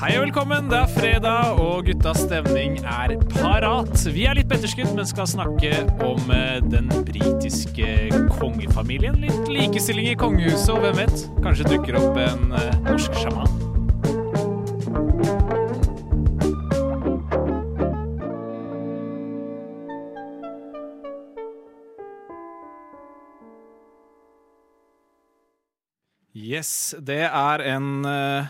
Hei og velkommen, det er fredag, og guttas stemning er parat. Vi er litt på men skal snakke om eh, den britiske kongefamilien. Litt likestilling i kongehuset, og hvem vet, kanskje dukker opp en eh, norsk sjaman. Yes, det er en eh,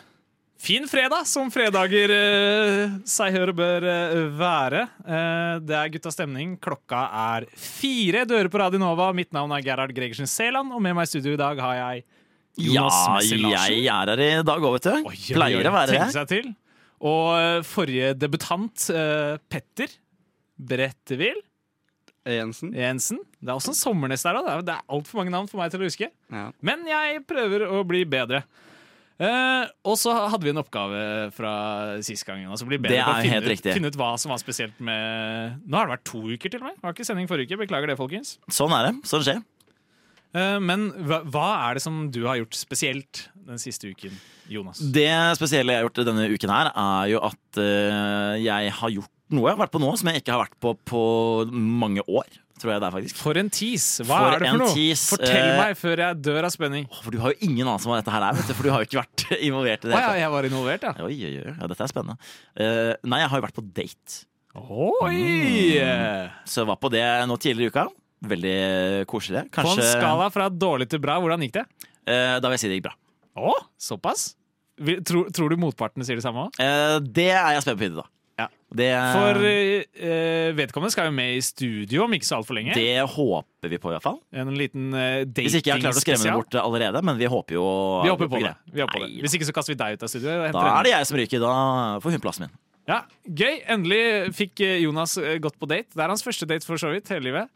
fin fredag, som fredager uh, seg hør og bør eh, være. Eh, det er Gutta stemning. Klokka er fire. Dører på Radio Nova. Mitt navn er Gerhard Gregersen Seland, og med meg i studio i dag har jeg Jonas Ja, Messel Larsen. jeg er her i dag òg, vet du. Oi, oi, Pleier å være her. seg til. Og eh, forrige debutant, eh, Petter Brettevil Jensen. Jensen. Det er også en sommernes der, òg. Det er, det er altfor mange navn for meg til å huske. Ja. Men jeg prøver å bli bedre. Eh, og så hadde vi en oppgave fra sist gang. Altså bli bedre Det er finne helt ut, riktig. finne ut hva som var spesielt med Nå har det vært to uker til og med. Var ikke sending forrige uke. Beklager det, folkens. Sånn er det. Sånn skjer. Uh, men hva, hva er det som du har gjort spesielt den siste uken, Jonas? Det spesielle jeg har gjort denne uken her, er jo at uh, jeg har gjort noe jeg har vært på nå som jeg ikke har vært på på mange år. Tror jeg det er faktisk. For en tease! Hva For er det for noe? tease, Fortell eh, meg før jeg dør av spenning. For du har jo ingen anelse om hva dette her er, for du har jo ikke vært involvert i Å det. ja, jeg var involvert, ja. Oi, oi, oi. Ja, dette er spennende. Uh, nei, jeg har jo vært på date. Oi! Mm. Så jeg var på det nå tidligere i uka. Veldig koselig. På en skala fra dårlig til bra, hvordan gikk det? Uh, Da vil jeg si det gikk bra. Å, såpass? Tror, tror du motparten sier det samme òg? Eh, det er jeg spent på, da. Ja. Det, For eh, vedkommende skal jo med i studio om ikke så altfor lenge. det håper vi på, i hvert fall. En liten uh, Hvis ikke jeg har klart å skremme henne bort allerede, men vi håper jo Vi håper på det. Vi håper på det. Hvis ikke så kaster vi deg ut av studio. Da er det jeg som ryker. Da får hun plassen min. Ja, Gøy. Endelig fikk eh, Jonas eh, gått på date. Det er hans første date for så vidt hele livet.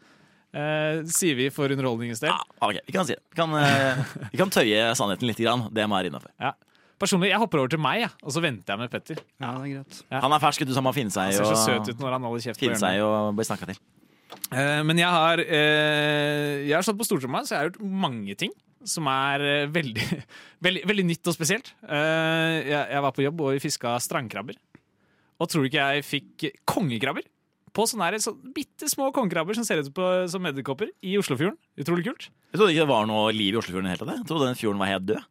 Eh, sier vi for underholdningens del. Ja, ok, Vi kan si det. Vi kan, eh, vi kan tøye sannheten litt. Grann. Det må være innafor. Ja. Personlig, jeg hopper over til meg, ja. og så venter jeg med Petter. ja, det er greit. Ja. Han er fersk, du, som har må finne Han ser så søt ut når han holder kjeft på finne hjørnet. seg og bli snakka til. Eh, men jeg har, eh, jeg har stått på stortromma, så jeg har gjort mange ting som er eh, veldig, veldig, veldig nytt og spesielt. Eh, jeg, jeg var på jobb og vi fiska strandkrabber. Og tror du ikke jeg fikk kongekrabber? På sånne her, så bitte små kongekrabber som ser ut på, som edderkopper i Oslofjorden. Utrolig kult. Jeg trodde ikke det var noe liv i Oslofjorden i det hele tatt. Jeg trodde den fjorden var helt død.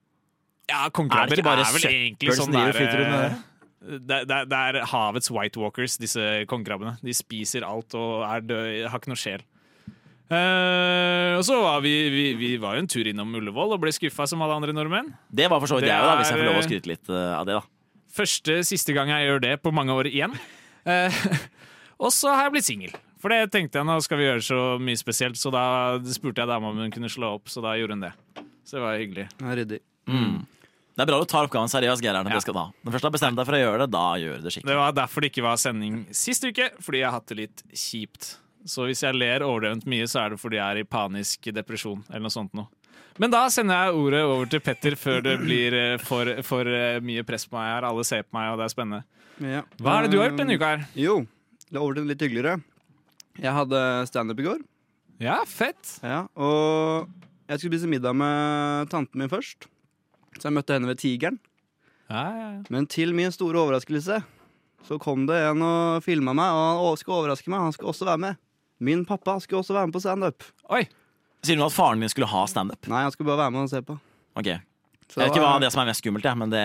Ja, Er kongekrabber er, er vel egentlig sånn der, rundt eh, det, det, det er havets white walkers, disse kongekrabbene. De spiser alt og er døde, har ikke noe sjel. Uh, og så var vi, vi, vi var jo en tur innom Ullevål og ble skuffa som alle andre nordmenn. Det var for så vidt Det jeg òg, hvis jeg får lov å skryte litt eh, av det. da Første, siste gang jeg gjør det på mange år igjen. Uh, og så har jeg blitt singel. For det tenkte jeg, nå skal vi gjøre så mye spesielt, så da spurte jeg dama om hun kunne slå opp, så da gjorde hun det. Så det var hyggelig. Ryddig. Mm. Det er bra du tar oppgaven seriøst, Gerhard. Ja. Skal. Når først du har bestemt deg for å gjøre det, da gjør du det Det var derfor det ikke var sending sist uke, fordi jeg har hatt det litt kjipt. Så hvis jeg ler overdrevent mye, så er det fordi jeg er i panisk depresjon eller noe sånt noe. Men da sender jeg ordet over til Petter før det blir eh, for, for eh, mye press på meg her. Alle ser på meg, og det er spennende. Ja. Hva er det du har gjort denne uka her? Jo, det er over til litt hyggeligere. Jeg hadde standup i går. Ja, fett. Ja, og jeg skulle spise middag med tanten min først. Så jeg møtte henne ved Tigeren. Ja, ja, ja. Men til min store overraskelse så kom det en og filma meg, og han skulle overraske meg. Han skulle også være med. Min pappa skulle også være med på standup. Sier du at faren din skulle ha standup? Nei, han skulle bare være med og se på. Ok. Jeg vet ikke hva det som er mest skummelt, men det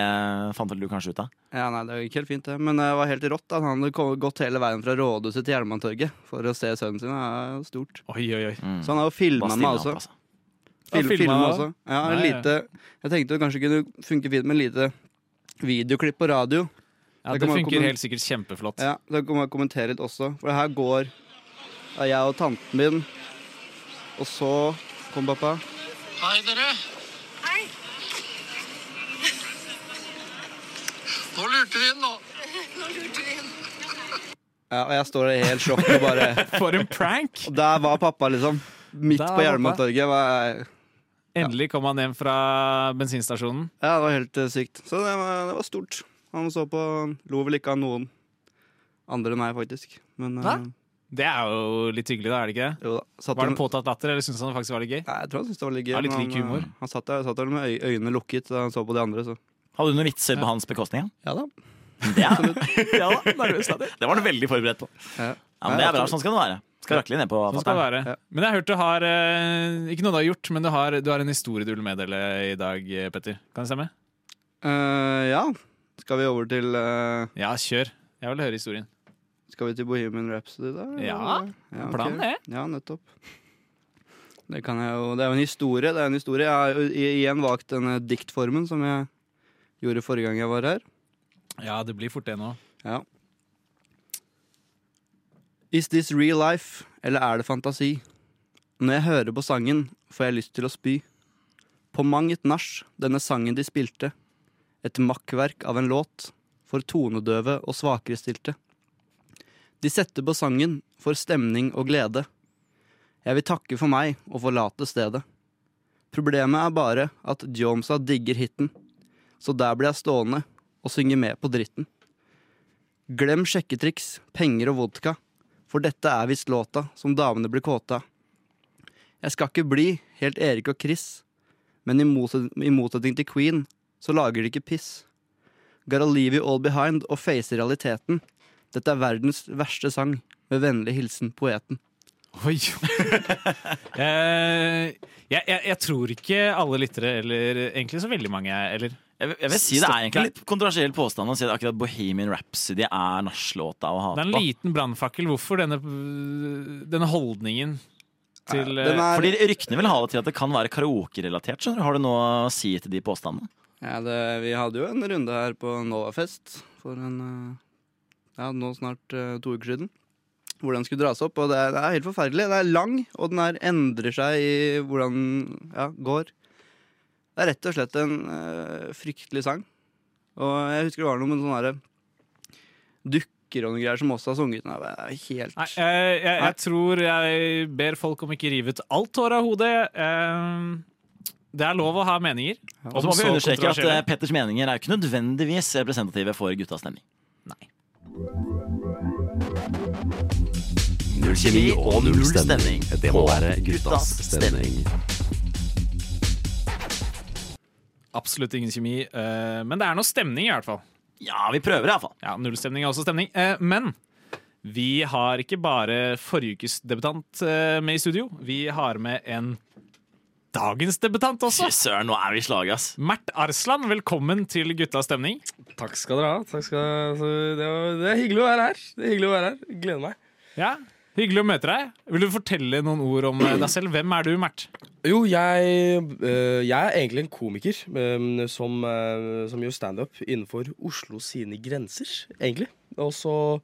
fant vel du kanskje ut av. Ja, nei, Det gikk helt fint, det. Men det var helt rått at han hadde gått hele veien fra rådhuset til Jernbanetorget for å se sønnen sin. Det er stort. Oi, oi, oi. Mm. Så han har jo filma meg også. altså. Film, filmet også. Ja, Nei, lite, jeg tenkte det kanskje kunne funke fint med lite videoklipp på radio. Ja, Det det funker helt sikkert kjempeflott. Ja, Da kan man kommentere litt også. For her går jeg og tanten min, og så kom pappa. Hei, dere. Hei. Nå lurte vi inn, nå. Nå lurte vi inn. Ja, og jeg står der helt sjokk og bare For en prank! Og Der var pappa, liksom. Midt Der på Jernbanetorget. Endelig kom han hjem fra bensinstasjonen. Ja, det var helt eh, sykt. Så det var, det var stort. Han så på Lo vel ikke av noen andre enn meg, faktisk. Men eh, Hva? Det er jo litt hyggelig, da, er det ikke? jo da. Satt Var det han- påtatt latter, eller syntes han det faktisk var litt gøy? Nei, jeg tror han syntes det var litt gøy. Ja, litt men lik han, humor. Han, Han satt der, satt der med øy, øynene lukket da han så på de andre, så Hadde du noen vitser på hans bekostning? ja? ja da. Er, ja, da, det var du veldig forberedt på. Ja. Ja, men Det er bra. Sånn skal det være. Skal virkelig ned på Sånn. Ja. Men jeg har hørt du har eh, Ikke noe du har gjort, men du har, du har en historie du vil meddele i dag, eh, Petter. Kan det stemme? Uh, ja. Skal vi over til uh... Ja, kjør. Jeg vil høre historien. Skal vi til Bohemian Rhapsody, da? Ja, ja ok. planen er. Ja, nettopp. Det, kan jeg jo, det er jo en historie. Det er en historie. Jeg har igjen valgt denne diktformen som jeg gjorde forrige gang jeg var her. Ja, det blir fort det nå. Ja. Is this real life, eller er det fantasi? Når jeg hører på sangen, får jeg lyst til å spy. På mang et nach, denne sangen de spilte. Et makkverk av en låt, for tonedøve og svakerestilte. De setter på sangen for stemning og glede. Jeg vil takke for meg og forlate stedet. Problemet er bare at Jomsa digger hiten, så der blir jeg stående og synge med på dritten. Glem sjekketriks, penger og vodka, for dette er visst låta som damene blir kåte av. Jeg skal ikke bli helt Erik og Chris, men i, motsetning til Queen, så lager de ikke piss. Gotta leave you all behind og face realiteten. Dette er verdens verste sang, med vennlig hilsen poeten. Oi! Eh, jeg, jeg, jeg tror ikke alle lyttere, eller egentlig så veldig mange, eller Jeg, vil- jeg vil si Det er egentlig litt kontroversiell påstand å si at akkurat Bohemian Rhapsody er nachlåta å Det er en liten brannfakkel. Hvorfor denne, denne holdningen til eh, er, Fordi ryktene vil ha det til at det kan være karaokerelatert. Har du noe å si til de påstandene? ja, det, vi hadde jo en runde her på Novafest for en eh, Ja, nå snart eh, to uker siden. Hvor den skulle dras opp. Og det er, det er helt forferdelig. Den er lang, og den er, endrer seg i hvordan den ja, går. Det er rett og slett en uh, fryktelig sang. Og jeg husker det var noe med sånne herre dukker og noen greier som også har sunget den. Helt Nei, jeg, jeg, jeg tror jeg ber folk om ikke rive ut alt håret av hodet. Eh, det er lov å ha meninger. Og så må vi understreke at eh, Petters meninger er ikke nødvendigvis representative for guttas stemning. Nei. Null kjemi og null stemning. Det må være guttas stemning. Absolutt ingen kjemi. eh, men det er noe stemning, i hvert fall. Ja, vi prøver iallfall. Ja, Nullstemning er også stemning. Eh, men vi har ikke bare forrige ukes debutant eh, med i studio. Vi har med en dagens debutant også. Fy søren, nå er vi i slaget, ass. Mert Arsland, velkommen til Guttas stemning. Takk skal dere ha. Takk skal, så det, var, det er hyggelig å være her. Det er hyggelig å være her. Gleder meg. Ja, Hyggelig å møte deg. Vil du fortelle noen ord om eh, deg selv? Hvem er du, Mert? Jo, jeg, øh, jeg er egentlig en komiker øh, som, øh, som gjør standup innenfor Oslo sine grenser, egentlig. Og så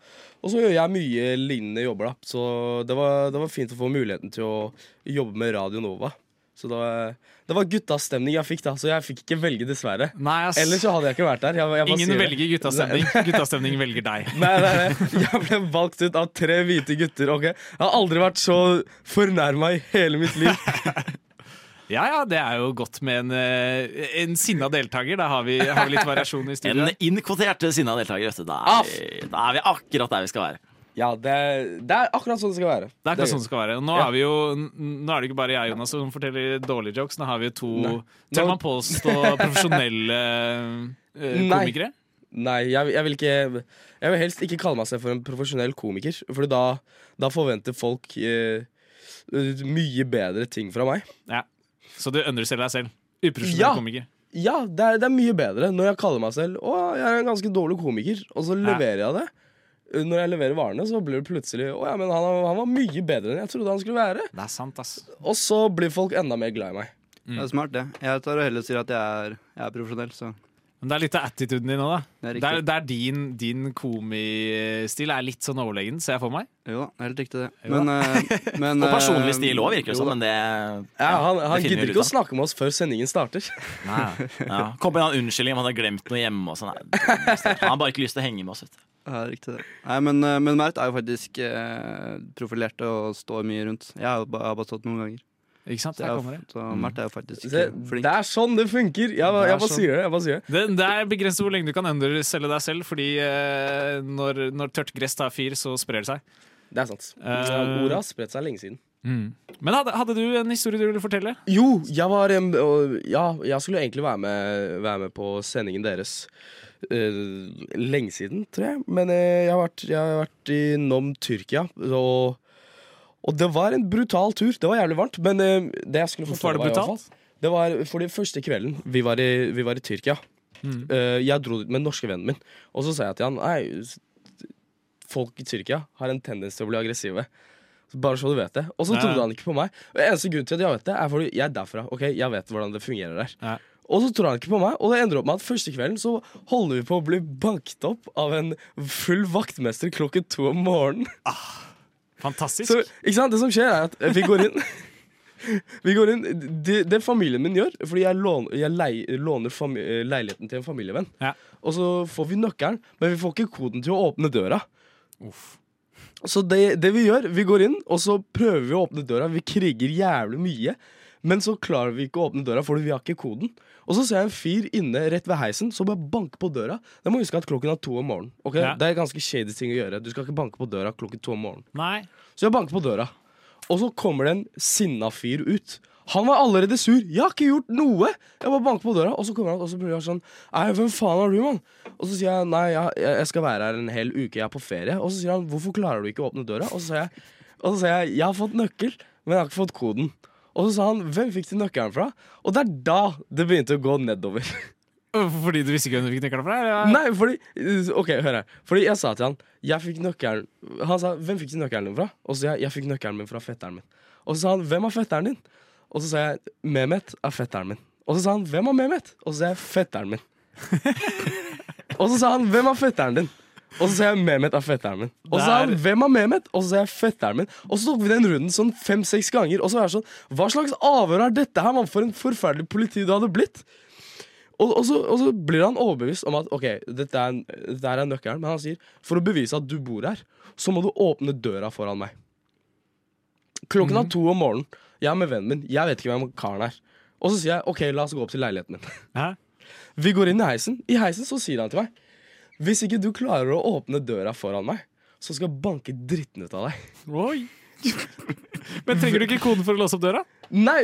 gjør jeg mye lignende jobber, da. Så det var, det var fint å få muligheten til å jobbe med Radio Nova. Så det var, det var guttastemning jeg fikk, da. Så jeg fikk ikke velge, dessverre. Nei, ass. Ellers så hadde jeg ikke vært der. Jeg, jeg Ingen velger guttastemning. Guttastemning velger deg. Nei, nei, nei. Jeg ble valgt ut av tre hvite gutter. ok? Jeg har aldri vært så fornærma i hele mitt liv. Ja, ja, det er jo godt med en, eh, en sinna deltaker. Da har vi, har vi litt variasjon i En studio. innkvotert sinna deltaker. vet du. Da er, vi, da er vi akkurat der vi skal være. Ja, det det er akkurat sånn det skal være. Det er akkurat sånn det skal være. Nå, Ja. er vi jo, nå er det ikke bare jeg Jonas, som forteller dårlige jokes. Nå har vi jo to Nei. tør man påstå profesjonelle eh, komikere. Nei, jeg, jeg vil ikke Jeg vil helst ikke kalle meg selv for en profesjonell komiker, for da, da forventer folk uh, mye bedre ting fra meg. Ja. Så du underselger deg selv. Uprofesjonell Ja. komiker. Ja, det er, det er mye bedre når jeg kaller meg selv Å, jeg er en ganske dårlig komiker, og så leverer jeg det. Når jeg leverer varene, så blir det plutselig Å ja, men han, han var mye bedre enn jeg trodde han skulle være. Det er sant, ass. Og så blir folk enda mer glad i meg. Det er smart, det. Jeg tar og heller sier at jeg er, jeg er profesjonell, så Men det er litt av attituden din nå, da. det er Det er, er din, din komistil er litt sånn overlegen, ser jeg for meg. Jo helt riktig, det. Men, eh, men Og personlig eh, stil òg, virker det som. da. Men det, Ja, han han det gidder ut ikke å snakke med oss før sendingen starter. Nei. Ja. Kom med en unnskyldning om han har glemt noe hjemme. Og sånn. Han har bare ikke lyst til å henge med oss. Vet du. Ja, riktig det. Nei, men, eh, men Mert er jo faktisk eh, profilert og står mye rundt. Jeg har ba- jeg har bare stått noen ganger. Ikke sant? Så, Der jeg, kommer det. så Mert er jo faktisk eh, flink. det er sånn det funker! Jeg, Det er jeg bare sånn. sier det. jeg bare sier det Det, det er begrenset hvor lenge du kan selge deg selv, fordi eh, når, når tørt gress tar fyr, så sprer det seg. Det er sant. Uh, Ordet har spredt seg lenge siden. Men hadde, hadde du en historie du ville fortelle? Jo, jeg var Ja, jeg skulle egentlig være med, være med på sendingen deres. Eh, lenge siden, tror jeg. Men eh, jeg, har vært, jeg har vært innom Tyrkia, og, og det var en brutal tur. Det var jævlig varmt, men eh, det jeg skulle Hvorfor var det brutalt? Det var fordi første kvelden vi var i, vi var i Tyrkia. Mm. jeg dro dit med den norske vennen min, og så sa jeg til han Nei, folk i Tyrkia har en tendens til å bli aggressive. Bare så du vet det. Og så trodde han ikke på meg. Og Eneste grunn til at jeg vet det, er fordi jeg er derfra. Ok, Jeg vet hvordan det fungerer der. Ja. Og så tror han ikke på meg, og det ender opp med at første kvelden så holder vi på å bli banket opp av en full vaktmester klokken to om morgenen. Fantastisk. Så, ikke sant? Det som skjer, er at vi går inn Vi går inn Det, det familien min gjør Fordi jeg låner, jeg lei, låner leiligheten til en familievenn. Ja. Og så får vi nøkkelen, men vi får ikke koden til å åpne døra. Uff. Så det, det vi gjør, vi går inn, og så prøver vi å åpne døra. Vi kriger jævlig mye, men så klarer vi ikke å åpne døra fordi vi har ikke koden. Og så ser jeg en fyr inne rett ved heisen som bare banker på døra. Jeg må huske at klokken er to om morgenen. Okay? Ja. Det er ganske shady ting å gjøre. Du skal ikke banke på døra klokken to om morgenen. Nei. Så jeg banker på døra, og så kommer det en sinna fyr ut. Han var allerede sur. 'Jeg har ikke gjort noe!' Jeg bare banker på døra, og så kommer han og så blir han sånn 'Nei, hvem faen er du, mann?' Og så sier jeg 'Nei, jeg, jeg skal være her en hel uke, jeg er på ferie'. Og så sier han 'Hvorfor klarer du ikke å åpne døra?' Og så sier jeg, og så sier jeg 'Jeg har fått nøkkel, men jeg har ikke fått koden'. Og så sa han 'Hvem fikk du nøkkelen fra?' Og det er da det begynte å gå nedover. Fordi du visste ikke hvem du fikk nøkkelen fra? eller? Nei, fordi Ok, hør her. Fordi jeg sa til han Jeg fikk nøkkelen Han sa 'Hvem fikk du nøkkelen din fra?' Og så sa jeg 'Jeg fikk nøkkelen min fra fetteren min'. Og så sa han 'Hvem er fetteren din?' Og så sa jeg 'Mehmet er fetteren min'. Og så sa han 'Hvem er Mehmet?' Og så sa jeg 'Fetteren min'. og så sa han 'Hvem er fetteren din?' Og så ser jeg 'Mehmet er fetteren min'. Og så er han 'Hvem er Mehmet?' Og så ser jeg 'Fetteren min'. Og så tok vi den runden sånn fem-seks ganger. Og så er jeg sånn Hva slags avhør er dette her, mann? For en forferdelig politi du hadde blitt. Og, og, så, og så blir han overbevist om at ok, dette er, dette er nøkkelen. Men han sier for å bevise at du bor her, så må du åpne døra foran meg. Klokken er to om morgenen. Jeg er med vennen min. Jeg vet ikke hvem karen er. Og så sier jeg ok, la oss gå opp til leiligheten min. Hæ? Vi går inn i heisen. I heisen så sier han til meg hvis ikke du klarer å åpne døra foran meg, så skal jeg banke dritten ut av deg. Oi. Men trenger du ikke koden for å låse opp døra? Nei,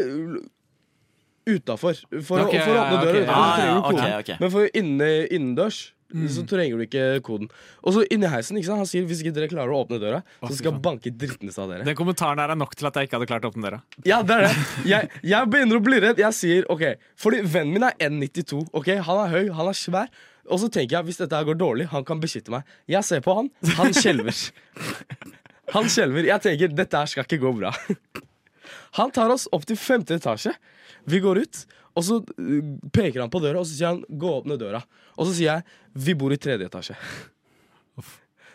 utafor. For, okay, for å åpne døra Okay. utenfor, så trenger du koden. Okay, ok. Men for inne, innendørs så trenger du ikke koden. Og så inni heisen, ikke sant? han sier hvis ikke dere klarer å åpne døra, så skal jeg banke dritten ut av dere. Den kommentaren her er nok til at jeg ikke hadde klart å åpne døra. Ja, det er det. Jeg, jeg begynner å bli redd. Jeg sier OK, fordi vennen min er 1,92. ok? Han er høy, han er svær. Og så tenker jeg hvis dette her går dårlig, han kan beskytte meg. Jeg ser på han, han skjelver. Han skjelver. Jeg tenker dette her skal ikke gå bra. Han tar oss opp til femte etasje. Vi går ut, og så uh, peker han på døra, og så sier han 'gå og åpne døra'. Og så sier jeg 'vi bor i tredje etasje'.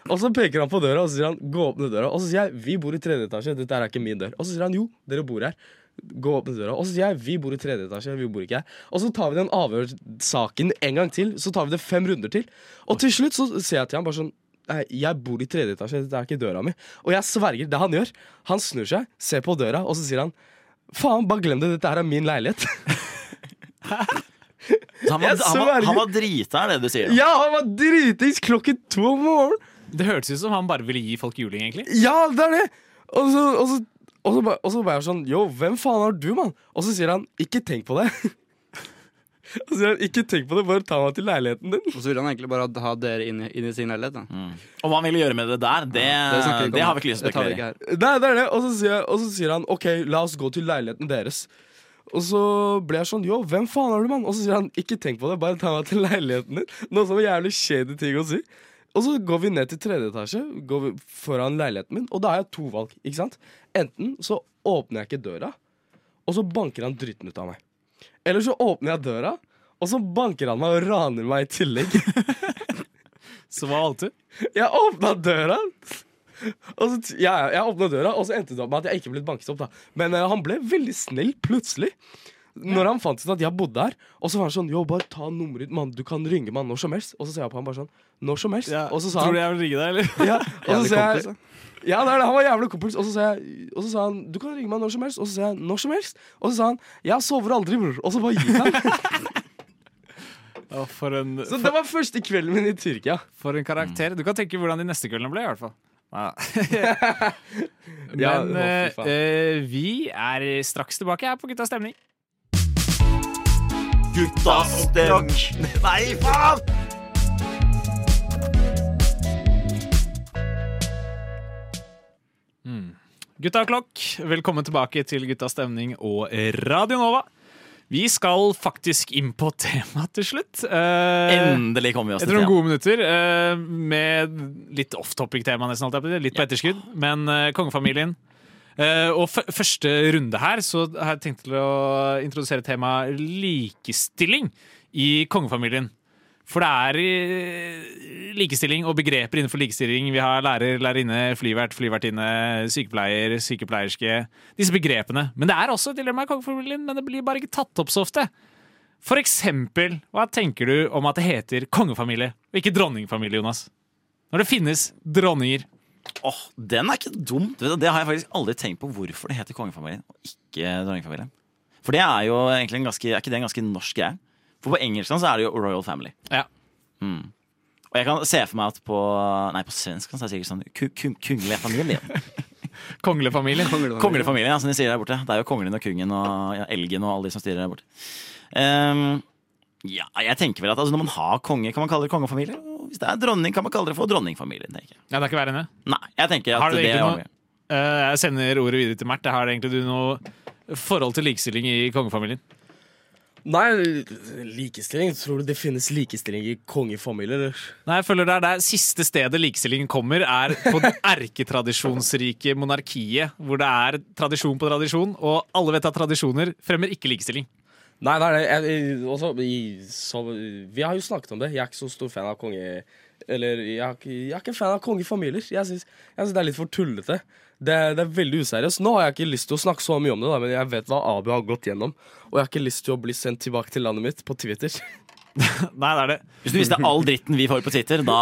Og så peker han på døra og så sier han 'gå og åpne døra'. Og så sier jeg 'vi bor i tredje etasje', dette er ikke min dør. Og så sier han 'jo, dere bor her'. Gå opp åpne døra. Og så sier jeg 'vi bor i tredje etasje', vi bor ikke her. Og så tar vi den avhørssaken en gang til. Så tar vi det fem runder til. Og til slutt så ser jeg til han bare sånn Nei, jeg bor i tredje etasje, dette er ikke døra mi. Og jeg sverger, det han gjør, han snur seg, ser på døra, og så sier han Faen, bare glem det, dette her er min leilighet. Så han, var, han, var, han var drita, er det du sier? ja, han var dritings klokken to om morgenen! Det hørtes ut som han bare ville gi folk juling, egentlig. Ja, det er det! Og så, og så, og så, bare, og så bare sånn Yo, hvem faen er du, mann? Og så sier han, ikke tenk på det. Og så sier han, ikke tenk på det, bare ta meg til leiligheten din. Og så vil han egentlig bare ha dere inn i, inn i sin leilighet. da. Og hva han ville gjøre med det der, det, Det, snakker om. har vi ikke lyst til å Det tar vi spekulere i. ikke her. Nei, det er det. Og så, sier, jeg- og så sier han OK, la oss gå til leiligheten deres. Og så ble jeg sånn Yo, hvem faen er du, mann? Og så sier han ikke tenk på det, bare ta meg til leiligheten din. Noe som er jævlig shady ting å si. Og så går vi ned til tredje etasje, går vi foran leiligheten min, og da har jeg to valg. ikke sant? Enten så åpner jeg ikke døra, og så banker han dritten ut av meg. Eller så åpner jeg døra, og så banker han meg og raner meg i tillegg. Så hva valgte du? Jeg åpna døra. Og så, ja, jeg åpna døra, og så endte det opp med at jeg ikke ble banket opp. da Men uh, han ble veldig snill plutselig. Når han fant ut at jeg bodde her. Og så var han sånn Yo, bare ta nummeret ditt, mann. Du kan ringe meg når som helst. Og så ser jeg på han bare sånn Når som helst. og så sa Tror du jeg vil ringe deg, eller? ja, og så sa jeg, ja, det er det. Han var jævlig kompis. Og så, sa jeg, og så sa han du kan ringe meg når som helst. Og så sa jeg når som helst. Og så sa han jeg sover aldri, bror. Og så bare gikk han. ja, for, en, Så det var første kvelden min i Tyrkia. for en karakter. Du kan tenke hvordan de neste kveldene ble, i hvert fall. Ja. Ja, Men å, eh, eh, vi er straks tilbake her på Guttas stemning. Guttas stemning Nei, faen! Gutta og klokk, velkommen tilbake til Gutta stemning og Radio Nova. Vi skal faktisk inn på temaet til slutt. Eh, Endelig kommer vi oss til Etter noen gode minutter eh, med litt off-topic-tema, nesten alt jeg litt på etterskudd, men eh, kongefamilien. Eh, og første runde her så har jeg tenkt til å introdusere temaet likestilling i kongefamilien. For det er eh, likestilling og begreper innenfor likestilling. Vi har lærer, lærerinne, flyvert, flyvertinne, sykepleier, sykepleierske. Disse begrepene. Men det er også et dilemma i kongefamilien, men det blir bare ikke tatt opp så ofte. For eksempel, hva tenker du om at det heter kongefamilie, og ikke dronningfamilie, Jonas? Når det finnes dronninger. Åh, Den er ikke dum. Det har jeg faktisk aldri tenkt på hvorfor det heter kongefamilien og ikke dronningfamilien. For det er jo egentlig en ganske, er ikke det en ganske norsk greie? For på engelsk så er det jo royal family. Ja. Mm. Og jeg kan se for meg at på Nei, på svensk kan det sikkert sånn ku- ku- Kungelig familie. Konglefamilien. Konglefamilien, ja, som de sier der borte. Det er jo kongen og kungen og ja, elgen og alle de som styrer der borte. Um, ja, jeg tenker vel at altså, Når man har konge, kan man kalle det kongefamilie. Og hvis det er dronning, kan man kalle det for dronningfamilien. tenker jeg. Ja, det er ikke verre enn det. Nei, jeg tenker Har at du det er noe- Eh, jeg sender ordet videre til Mert. Har egentlig du noe forhold til likestilling i kongefamilien? Nei, likestilling? Tror du det finnes likestilling i kongefamilier? Nei, jeg føler det er der siste stedet likestillingen kommer, er på det erketradisjonsrike monarkiet, hvor det er tradisjon på tradisjon, og alle vet at tradisjoner fremmer ikke likestilling. Nei, nei, nei. Jeg, også, så, vi har jo snakket om det. Jeg er ikke så stor fan av konge... Eller jeg jeg er ikke fan av kongefamilier. Jeg syns det er litt for tullete. Det, det er veldig useriøst. Nå har jeg ikke lyst til å snakke så mye om det, da, men jeg vet hva Abu har gått gjennom. Og jeg har ikke lyst til å bli sendt tilbake til landet mitt på Twitter. Nei, det er det. Hvis du visste all dritten vi får på Twitter, da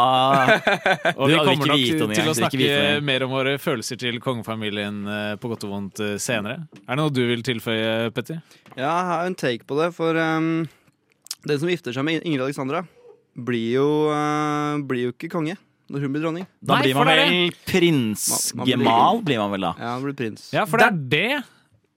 Og vi kommer nok det, til å snakke mer om våre følelser til kongefamilien eh, på godt og vondt eh, senere. Er det noe du vil tilføye, Petter? Ja, jeg har en take på det, for um, den som gifter seg med Ingrid Alexandra, blir jo, uh, blir jo ikke konge når hun blir dronning. Da Nei, blir man vel prins Man- man blir- man vel da. Ja, blir prins. Ja, for det er det.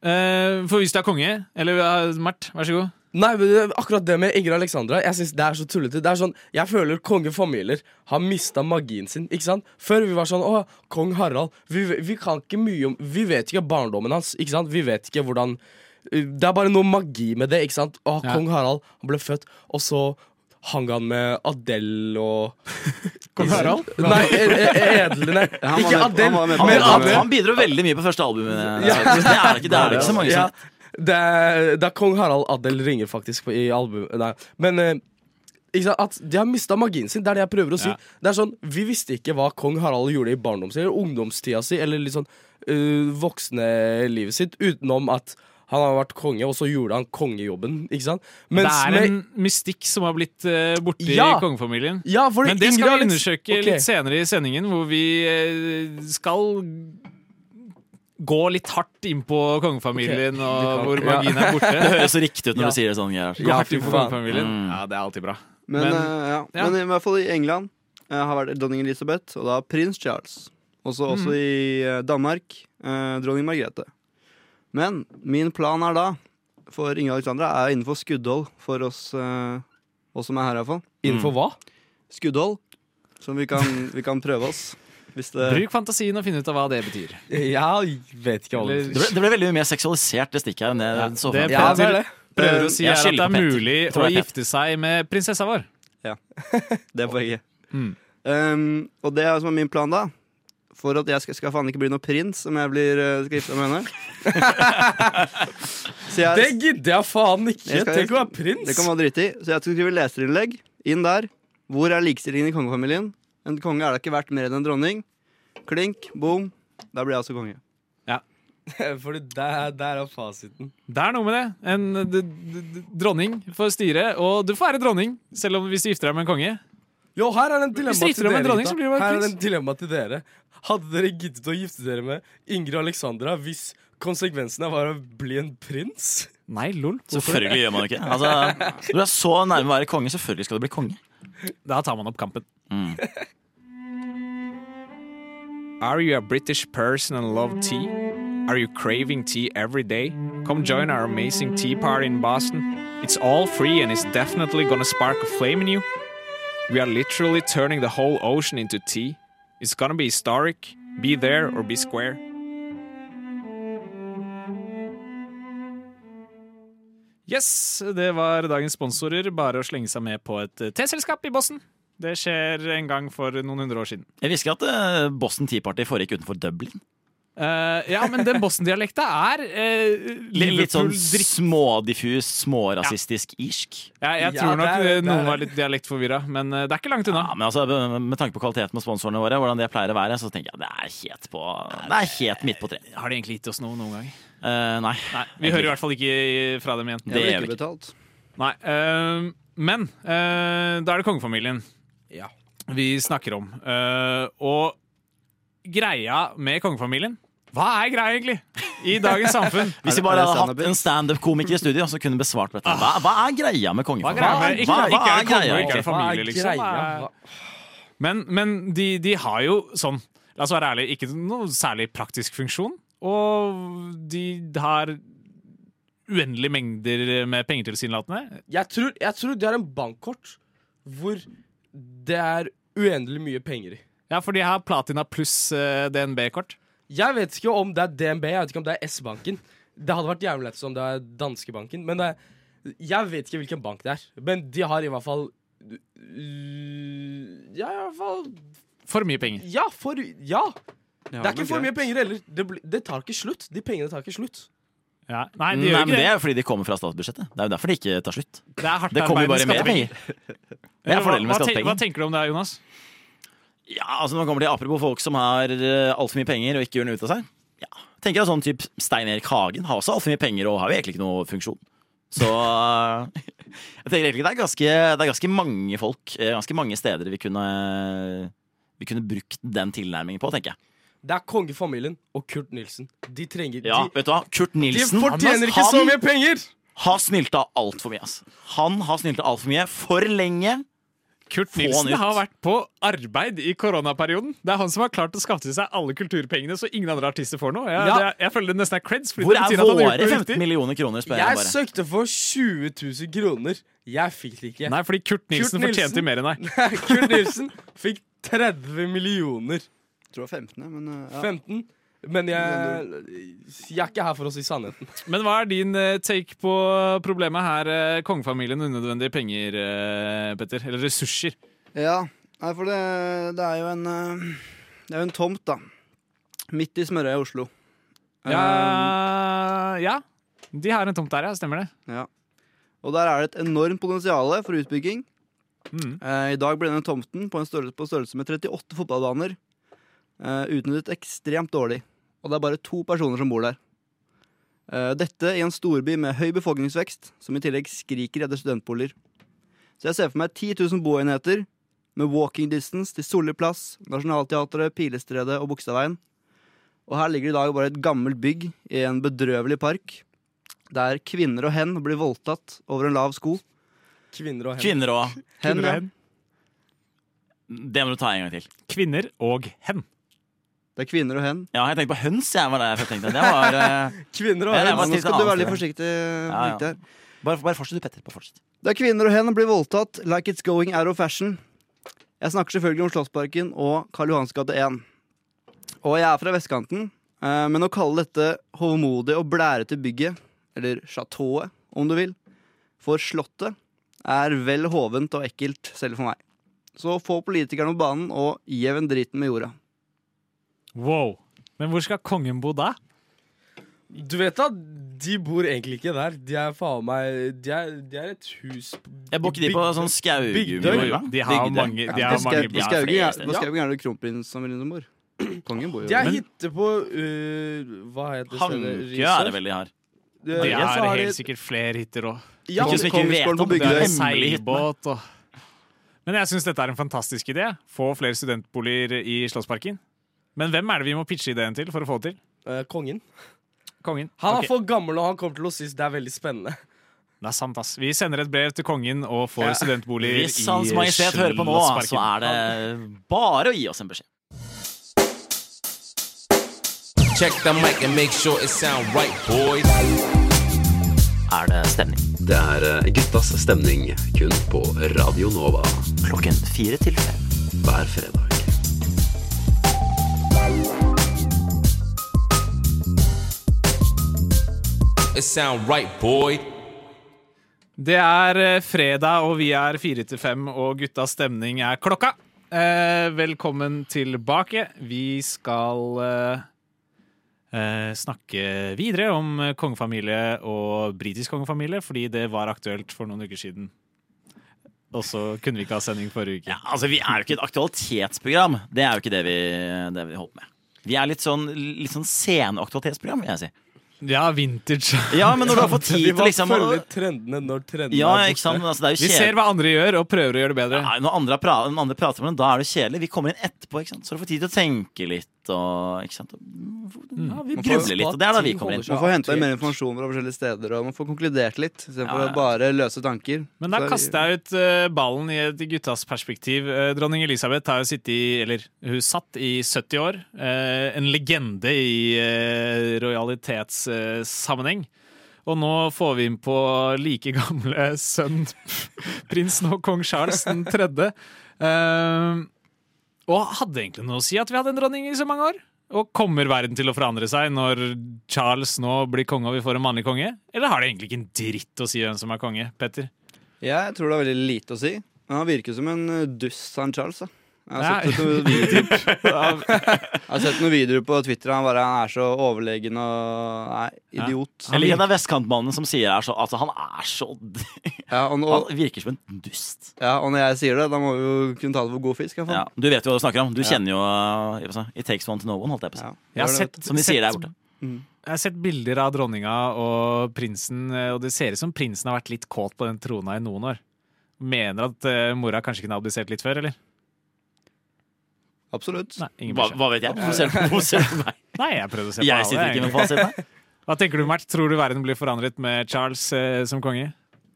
Eh, for hvis det er konge Eller uh, Mert, vær så god. Nei, men akkurat det med Ingrid Alexandra Jeg synes det er så tullete. Det er sånn, Jeg føler kongefamilier har mista magien sin. ikke sant? Før vi var sånn Å, kong Harald. Vi, vi kan ikke mye om Vi vet ikke barndommen hans. ikke sant? Vi vet ikke hvordan Det er bare noe magi med det. ikke sant? Å, Ja. Kong Harald han ble født, og så hang han med Adele og Kong Harald? Nei, e- e- edlene. han var Ikke Adele, med men. Adele. Han bidro veldig mye på første albumet. Det er det ikke, det er det ikke så mange Ja, som det, er, det er kong Harald Adel ringer faktisk i albumet. Nei. Men eh, ikke sant, at de har mista magien sin. Det er det jeg prøver å si. Ja. Det er sånn, Vi visste ikke hva kong Harald gjorde i barndomstida eller ungdomstida si eller litt sånn uh, voksne livet sitt, utenom at han har vært konge, og så gjorde han kongejobben. ikke sant? Mens det er med- en mystikk som har blitt uh, borte Ja. i kongefamilien. ja, Men det skal vi undersøke okay. litt senere i sendingen, hvor vi uh, skal gå litt hardt inn på kongefamilien, og hvor hvor ja. er borte. Det høres så riktig ut når Ja. du sier det sånn. Gerhard. Gå Ja, hardt inn på kongefamilien. Mm. Ja, det er alltid bra. Men, Men- uh, ja. ja. Men i hvert fall i England har vært dronning Elisabeth, og da prins Charles. Også, også i Danmark dronning Margrethe. Men min plan er da, for Inge Alexandra, er innenfor skuddhold for oss, eh, oss som er her, iallfall. Innenfor hva? Skuddhold. Som vi kan, vi kan prøve oss. Hvis det Bruk fantasien og finn ut av hva det betyr. Jeg vet ikke hva det Eller- Det ble, det ble veldig mye mer seksualisert, det stikket her. enn det jeg så for meg. Ja, det er det. Prøver å si Jeg er at det skylder er på Petter. mulig Tror å er gifte seg med prinsessa vår. Det er poenget. Mm. Um, og det er som er min plan, da. For at jeg skal, skal faen ikke bli noen prins om jeg blir, uh, skal gifte meg med henne. Så jeg, Det gidder jeg faen ikke. Jeg skal- Tenk å være prins. Det kan man drite i. Så jeg skal skrive leserinnlegg inn der. Hvor er likestillingen i kongefamilien? En konge er da ikke verdt mer enn en dronning. Klink, boom. Da blir jeg altså konge. Fordi der, der er fasiten. Det er noe med det. En d d d dronning får styre, og du får være dronning selv om hvis du gifter deg med en konge. Jo, her er det en dilemma til dere. dronning, Her er det en dilemma til dere. Hadde dere giddet å gifte dere med Ingrid Alexandra hvis konsekvensene var å bli en prins? Nei, lol. Selvfølgelig gjør man det ikke. Altså, du er så nærme å være konge, selvfølgelig skal du bli konge. Da tar man opp kampen. Mm. Are you a British person and love tea? Are you craving tea every day? Come join our amazing tea party in Boston. It's all free and it's definitely gonna spark a flame in you. We are literally turning the whole ocean into tea. It's gonna be historic. Be there or be square. Yes, det var dagens sponsorer. Bare å slenge seg med på et eh, teselskap i Boston. Det skjer en gang for noen hundre år siden. Jeg visste ikke at Bossen Boston Tea Party foregikk utenfor Dublin. Eh, ja, men den Boston-dialekta er uh, Litt, litt sånn smådiffus, smårasistisk irsk. Ja, jeg Ja, tror nok er- noen er- var litt dialektforvirra, men eh, det er ikke langt unna. Ja, men altså, Med tanke på kvaliteten på sponsorene våre, hvordan det pleier å være, så tenker jeg det er helt på Det er helt midt på treet. Har de egentlig gitt oss noe noen gang? Uh, nei. Nei, Vi hører i hvert fall ikke fra dem igjen. Det gjør vi ikke betalt. Nei, eh, Men eh, da er det kongefamilien Ja. vi snakker om. Eh, og greia med kongefamilien Hva er greia, egentlig? I dagens samfunn. Hvis vi bare hadde hatt standup? en standup-komiker i studio, så kunne vi besvart dette. Hva, hva er greia med kongefamilien? Hva, hva, hva er greia? ikke er det familie, Hva er liksom. greia? Men, men de, de har jo sånn La oss være ærlige, ikke noe særlig praktisk funksjon. Og de har uendelige mengder med penger tilsynelatende. Jeg tror, jeg tror de har en bankkort hvor det er uendelig mye penger i. Ja, for de har Platina pluss uh, DNB-kort. Jeg vet ikke om det er DNB, jeg vet ikke om det er S-banken. Det hadde vært jævlig lett om det er danskebanken. Men det, jeg vet ikke hvilken bank det er. Men de har i hvert fall øh, Ja, i hvert fall For mye penger. Ja, for Ja! Ja, Det er ikke for mye penger heller. Det, det tar ikke slutt. De pengene tar ikke slutt. Ja. Nei, de Nei, gjør men Det det. er jo fordi de kommer fra statsbudsjettet. Det er jo derfor det ikke tar slutt. Det er hardt Det kommer jo bare mer penger. Det er fordelen med hva, hva tenker du om det, Jonas? Ja, altså Når det kommer til apropos folk som har uh, altfor mye penger og ikke gjør noe ut av seg. Ja, tenker jeg sånn typ Stein Erik Hagen har også altfor mye penger og har jo egentlig ikke noe funksjon. Så uh, jeg tenker egentlig det er ganske, det er ganske mange folk, eh, ganske mange steder vi kunne, vi kunne brukt den tilnærmingen på, tenker jeg. Det er kongefamilien og Kurt Nilsen. De trenger Ja, De, vet du hva? Kurt Nilsen de fortjener ikke han så mye penger! har snylta altfor mye. ass. Han har snylta altfor mye for lenge. Kurt Få Nilsen har vært på arbeid i koronaperioden. Det er han som har klart å skaffe til seg alle kulturpengene, så ingen andre artister får noe. Jeg, Ja. det, jeg føler det nesten er creds. Hvor er våre noe 15 millioner kroner, spør jeg Jeg søkte for 20 000 kroner. Jeg fikk det ikke. Nei, fordi Kurt Nilsen Nilsen. fortjente mer enn deg. Kurt Nilsen fikk 30 millioner. Jeg tror det var 15, men uh, ja. 15. Men jeg, jeg er ikke her for å si sannheten. Men hva er din eh, take på problemet her, eh, kongefamilien og unødvendige penger, eh, Petter? Eller ressurser? Ja, for det, det er jo en Det er jo en tomt, da. Midt i Smørøya i Oslo. Ja, Um, ja, de har en tomt der, ja. Stemmer det. ja. Og der er det et enormt potensial for utbygging. Mm. Eh, I dag ble denne tomten på en størrelse, på størrelse med 38 fotballbaner utnyttet ekstremt dårlig. Og det er bare to personer som bor der. Eh, dette i en storby med høy befolkningsvekst, som i tillegg skriker etter studentboliger. Så jeg ser for meg 10 000 boenheter med walking distance til Solli plass, Nationaltheatret, Pilestredet og Bogstadveien. Og her ligger det i dag bare et gammelt bygg i en bedrøvelig park, der kvinner og hen blir voldtatt over en lav sko. Kvinner og hen. Kvinner og Hen, Kvinner og ja. hen. Det må du ta en gang til. Kvinner og hen. Det er kvinner og hen. Ja, jeg tenkte på høns. Jeg var det jeg tenkte. Det var, uh... Kvinner og hen. Nå skal du være litt forsiktig. ja. ja. bare, bare fortsett du, Petter. Bare fortsett. er kvinner og hen blir voldtatt like it's going out of fashion. Jeg snakker selvfølgelig om Slottsparken og Karl Johans gate 1. Og jeg er fra vestkanten, eh, men å kalle dette hovmodige og blærete bygget, eller chateauet om du vil, for Slottet, er vel hovent og ekkelt selv for meg. Så få politikerne på banen og jevn driten med jorda. Wow. Men hvor skal kongen bo da? Du vet da, de bor egentlig ikke der. De er faen meg De er, de er et hus Jeg bor ikke de på sånn skaugum? De har Bygdøy. mange, de har mange på Skaugum er- er det kronprinsfamilien som bor. Kongen bor jo De er der. hitte på uh, Hva heter Hankø er det vel de har. De har helt sikkert flere hytter òg. Ja, Ikke som ikke vet om. Det er Det seilbåt og Men jeg syns dette er en fantastisk idé. Få flere studentboliger i Slottsparken. Men hvem er det vi må pitche ideen til for å få det til? øh, kongen. Kongen. Han er okay. for gammel, og han kommer til å synes det er veldig spennende. Det er sant, ass. Vi sender et brev til kongen og får Ja. studentboliger Hvis Hans Majestet hører på nå, så er det bare å gi oss en beskjed. Check the mic and make sure it sound right, boys. Er det stemning? Det er eh, guttas stemning kun på Radio Nova Klokken fire til fem. hver fredag. It sound right, boy. Det er eh, fredag, og vi er fire til fem, og guttas stemning er klokka. Eh, velkommen tilbake. Vi skal eh, eh, snakke videre om kongefamilie og britisk kongefamilie, fordi det var aktuelt for noen uker siden. Og så kunne vi ikke ha sending forrige uke. Ja, altså Vi er jo ikke et aktualitetsprogram. Det er jo ikke det vi, det vi holder med. Vi er litt sånn, litt sånn senaktualitetsprogram, vil jeg si. Ja, vintage. Ja, men når du har fått tid til liksom Vi følger trendene når trendene Ja, er borte. Altså, det Vi ser hva andre gjør, og prøver å gjøre det bedre. Ja, når andre, pra når andre prater med dem, da er det kjedelig. Vi kommer inn etterpå, ikke sant? så du får tid til å tenke litt. Og, ikke sant? Ja, vi grubler litt, og det er da vi kommer inn. Man får henta mer informasjon fra forskjellige steder, og man får konkludert litt. Istedenfor Ja, ja. bare løse tanker. Men da kaster jeg ut eh, ballen i et guttas perspektiv. Eh, dronning Elisabeth har jo sittet i Eller hun satt i 70 år. Eh, en legende i uh, rojalitetssammenheng. og nå får vi inn på like gamle sønn, prinsen og kong Charles den tredje. Eh, og hadde egentlig noe å si at vi hadde en dronning i så mange år? Og kommer verden til å forandre seg når Charles nå blir konge og vi får en mannlig konge? Eller har det egentlig ikke en dritt å si hvem som er konge, Petter? Jeg tror det har veldig lite å si. Men han virker som en uh, dust, han Charles. Da. Jeg har sett noen videoer jeg har sett noen videoer på Twitter. Han bare han er så overlegen og Nei, idiot. Jeg liker den vestkantmannen som sier er så, altså, han er så Ja, og, og, Han virker som en dust. ja, og når jeg sier det, da må vi jo kunne ta det for god fisk. i hvert fall. Ja, du vet jo hva du snakker om. Du Ja. kjenner jo uh, jeg, It takes one to know one, holdt jeg på å si. Ja. Jeg har sett, Som de sier der borte. Jeg har sett bilder av dronninga og prinsen, eh, og det ser ut som prinsen har vært litt kåt på den trona i noen år. Mener at uh, mora kanskje kunne abdisert litt før, eller? Absolutt. Nei, ingen Hva, hva vet jeg? Hvorfor ser du- meg? Nei, jeg prøvde å se på Jeg sitter alle, ikke med fasit fasiten. Hva tenker du, Mert? Tror du verden blir forandret med Charles eh, som konge?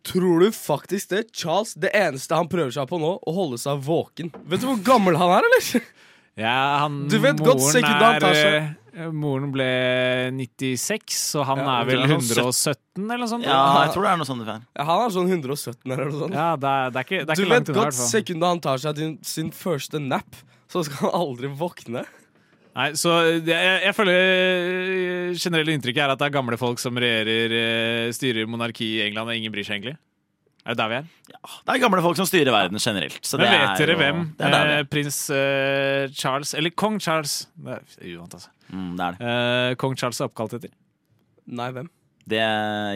Tror du faktisk det? Charles, det eneste han prøver seg på nå, å holde seg våken. Vet du hvor gammel han er, eller? Ja, han, Du vet godt moren sekundet han tar er, eh, Moren ble 96, og han Ja, er vel jeg tror han er 117 eller noe sånt? Ja, jeg tror det er noe sånt. Ja, han er sånn 117 eller noe sånt. Ja, det er, det er ikke, det er du ikke vet godt sekundet han tar seg til sin første nap, så skal han aldri våkne. Nei, så jeg, jeg føler eh, generelle inntrykket er at det er gamle folk som regjerer, eh, styrer monarki i England, og ingen bryr seg egentlig. Er det der vi er? Det er gamle folk som styrer verden generelt. Så Men det vet er dere jo- hvem Det er eh, prins eh, Charles, eller kong Charles Det er uvant, altså. Mm, det er det. Eh, kong Charles er oppkalt etter. Nei, hvem? Det.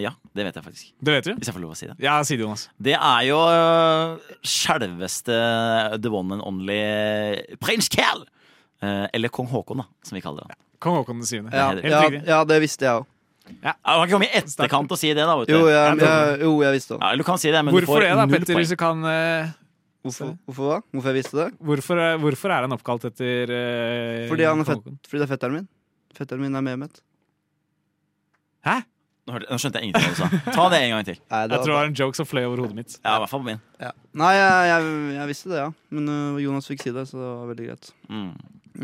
Ja, det vet jeg faktisk. Det vet du? Hvis jeg får lov å si det. Ja, si det, Jonas. Det er jo uh, selveste the one and only prins Kerl! Uh, eller kong Haakon, da, som vi kaller det. Kong Haakon den syvende. Ja, Helt ja, riktig. ja, det visste jeg òg. Ja, Du kan ikke komme i etterkant og si det, da. Vet du. Jo, jeg, Jeg jo, jeg visste det. Ja, du kan si det, men Hvorfor du det, da, Petter, hvis du kan uh, Hvorfor, hvorfor hva? Hvorfor jeg visste det? hvorfor, hvorfor er han oppkalt etter uh, Fordi, han er kong fett, fordi det er fetteren min. Fetteren min er Mehmet. Hæ? Nå, hørte, nå skjønte jeg ingenting av det du sa. Ta det en gang til. Nei, det Jeg tror det var, var en joke som fløy over hodet mitt. Ja, i hvert fall på min. ja. Nei jeg, jeg, jeg visste det, ja. Men øh, Jonas fikk si det, så det var veldig greit. Mm.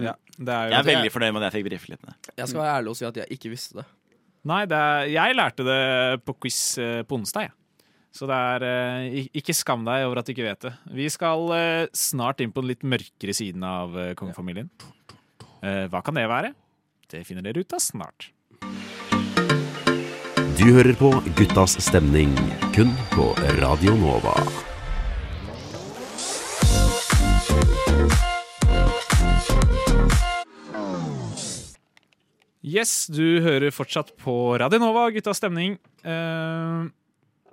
Ja, det er jo Jeg er veldig fornøyd med at jeg fikk brife litt med det. Jeg skal være ærlig og si at jeg ikke visste det. Nei, det er, jeg lærte det på quiz eh, på onsdag, jeg. Så det er eh, ik- Ikke skam deg over at du ikke vet det. Vi skal eh, snart inn på den litt mørkere siden av eh, kongefamilien. Eh, hva kan det være? Det finner dere ut av snart. Du hører på Guttas stemning kun på Radio Nova. Yes, du hører fortsatt på Radio Nova, guttas stemning. Uh,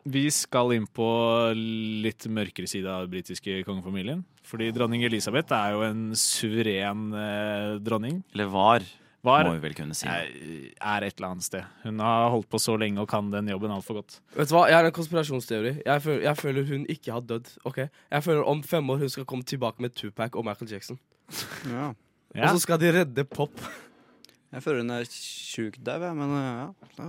vi skal inn på litt mørkere side av den britiske kongefamilien. Fordi dronning Elisabeth er jo en suveren uh, dronning. Eller var, Var må vi vel kunne si. er, er et eller annet sted. Hun har holdt på så lenge og kan den jobben altfor godt. Vet du hva, Jeg har en konspirasjonsteori. Jeg føler, jeg føler hun ikke har dødd. ok? Jeg føler om fem år hun skal komme tilbake med Tupac og Michael Jackson. Ja. Og så skal de redde pop. Jeg føler hun er sjuk der, jeg, men øh, ja.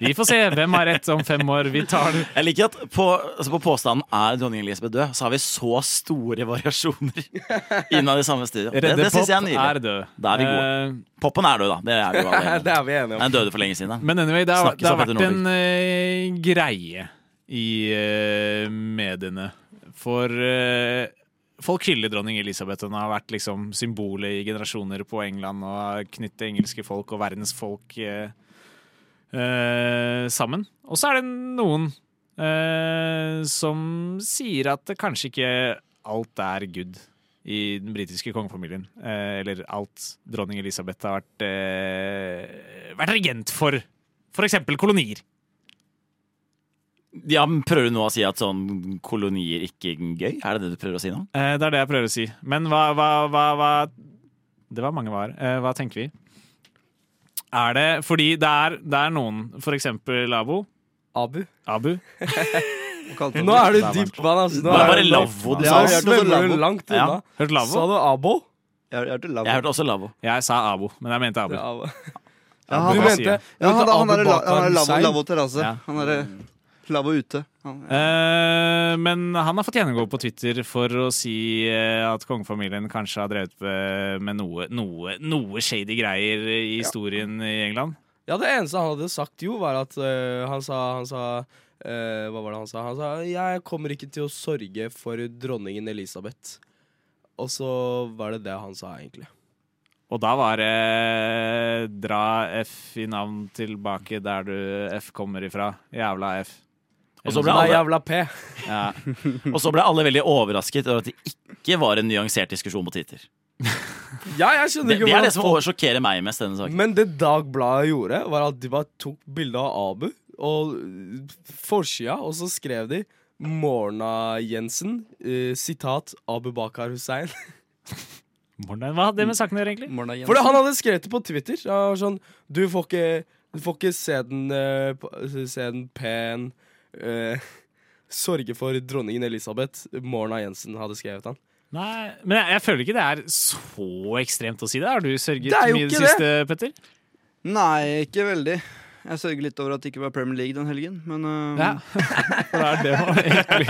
Vi får se hvem har rett om fem år. Vi tar det. Jeg liker at på, altså på påstanden er dronning Elisabeth død, så har vi så store variasjoner innad i samme studio. Det, Redde det syns jeg er nydelig. er død. Da er vi gode. Uh, Poppen er død, da. Det er vi alle det er vi enige om. Den døde for lenge siden. da. Men anyway, det har, det har vært en uh, greie i uh, mediene. For folk hyller dronning Elisabeth. Hun har vært liksom symbolet i generasjoner på England og knyttet engelske folk og verdens folk eh, eh, sammen. Og så er det noen eh, som sier at det kanskje ikke alt er good i den britiske kongefamilien. Eh, eller alt dronning Elisabeth har vært, eh, vært regent for. For eksempel kolonier. Ja, men Prøver du nå å si at sånn kolonier ikke er gøy? Er det det du prøver å si nå? Eh, det er det jeg prøver å si. Men hva, hva, hva, hva Det var mange var. Eh, hva tenker vi? Er det fordi det er, det er noen, for eksempel Abo, Abu. Abu Nå er du dypt vann, altså. Nå Det er bare du- lavvo du Ja, sa. jeg hørte svømmer du Ja. Hørt Lavo? Sa du abo? Jeg hørte Lavo. Jeg hørte også lavvo. Jeg sa Abo, men jeg mente Abu. Abo. Ja, han, Du mente, ja, han, han, han er lavvo terrasse. Ja. Han er Lavo ute. Eh, men han har fått gjennomgå på Twitter for å si eh, at kongefamilien kanskje har drevet med- noe, noe, noe shady greier i historien i England. Ja, det eneste han hadde sagt jo, var at uh, han sa, han sa uh, Hva var det han sa? Han sa 'Jeg kommer ikke til å sorge for dronningen Elisabeth'. Og så var det det han sa, egentlig. Og da var det dra F i navn tilbake der du F kommer ifra. Jævla F. Og så ble alle, jævla P. Ja. og så ble alle veldig overrasket over at det ikke var en nyansert diskusjon på Twitter. Ja, jeg skjønner Det, ikke det er det som folk- sjokkerer meg mest. denne saken Men det Dagbladet gjorde, var at de bare tok bilde av Abu og forsida, og så skrev de Morna Jensen, øh, sitat Abu Bakar Hussein. Morna, Hva hadde det med saken å gjøre, egentlig? Morna Jensen. For han hadde skrevet det på Twitter. Sånn, du får ikke, du får ikke se den, uh, se den pen eh, Sorge for dronningen Elisabeth. Morna Jensen hadde skrevet han. Nei, men jeg, jeg føler ikke det er så ekstremt å si det. Har du sørget Det er mye i det siste, Petter? Nei, ikke veldig. Jeg sørger litt over at det ikke var Premier League den helgen, men uh... Ja. For det er det man egentlig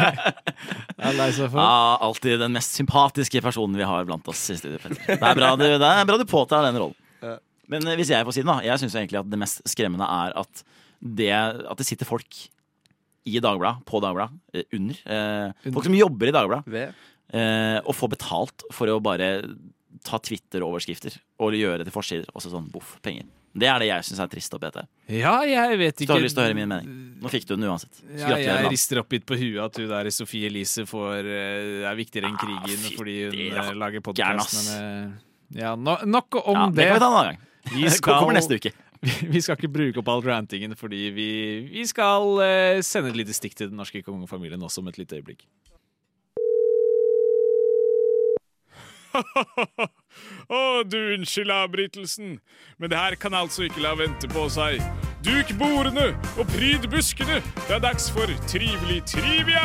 er lei seg for. Ja, alltid den mest sympatiske personen vi har blant oss i studio. Petter. Det er bra du, det er bra du påtar den rollen. Ja. Men eh, hvis jeg får si det, da. Jeg syns egentlig at det mest skremmende er at det, at det sitter folk i Dagbladet, på Dagbladet, eh, under. Eh, folk som jobber i Dagbladet, eh, og får betalt for å bare ta Twitter-overskrifter og gjøre det til forsider. Også sånn boff, penger. Det er det jeg syns er trist oppi dette. Ja, jeg vet Så du har lyst til å høre min mening? Nå fikk du den uansett. Ja, jeg rister opp litt på huet at hun der Sofie Elise får, er viktigere enn krigen Ah, fordi hun eh, lager podkast Ja, nok om Ja, det det. kan vi ta en annen gang. Vi skal, kommer neste uke. Vi skal ikke bruke opp all rantingen, fordi vi, vi skal eh, sende et lite stikk til den norske kongefamilien også om et lite øyeblikk. Å, du unnskyld avbrytelsen, men det her kan altså ikke la vente på seg. Duk bordene og pryd buskene, det er dags for Trivelig trivia!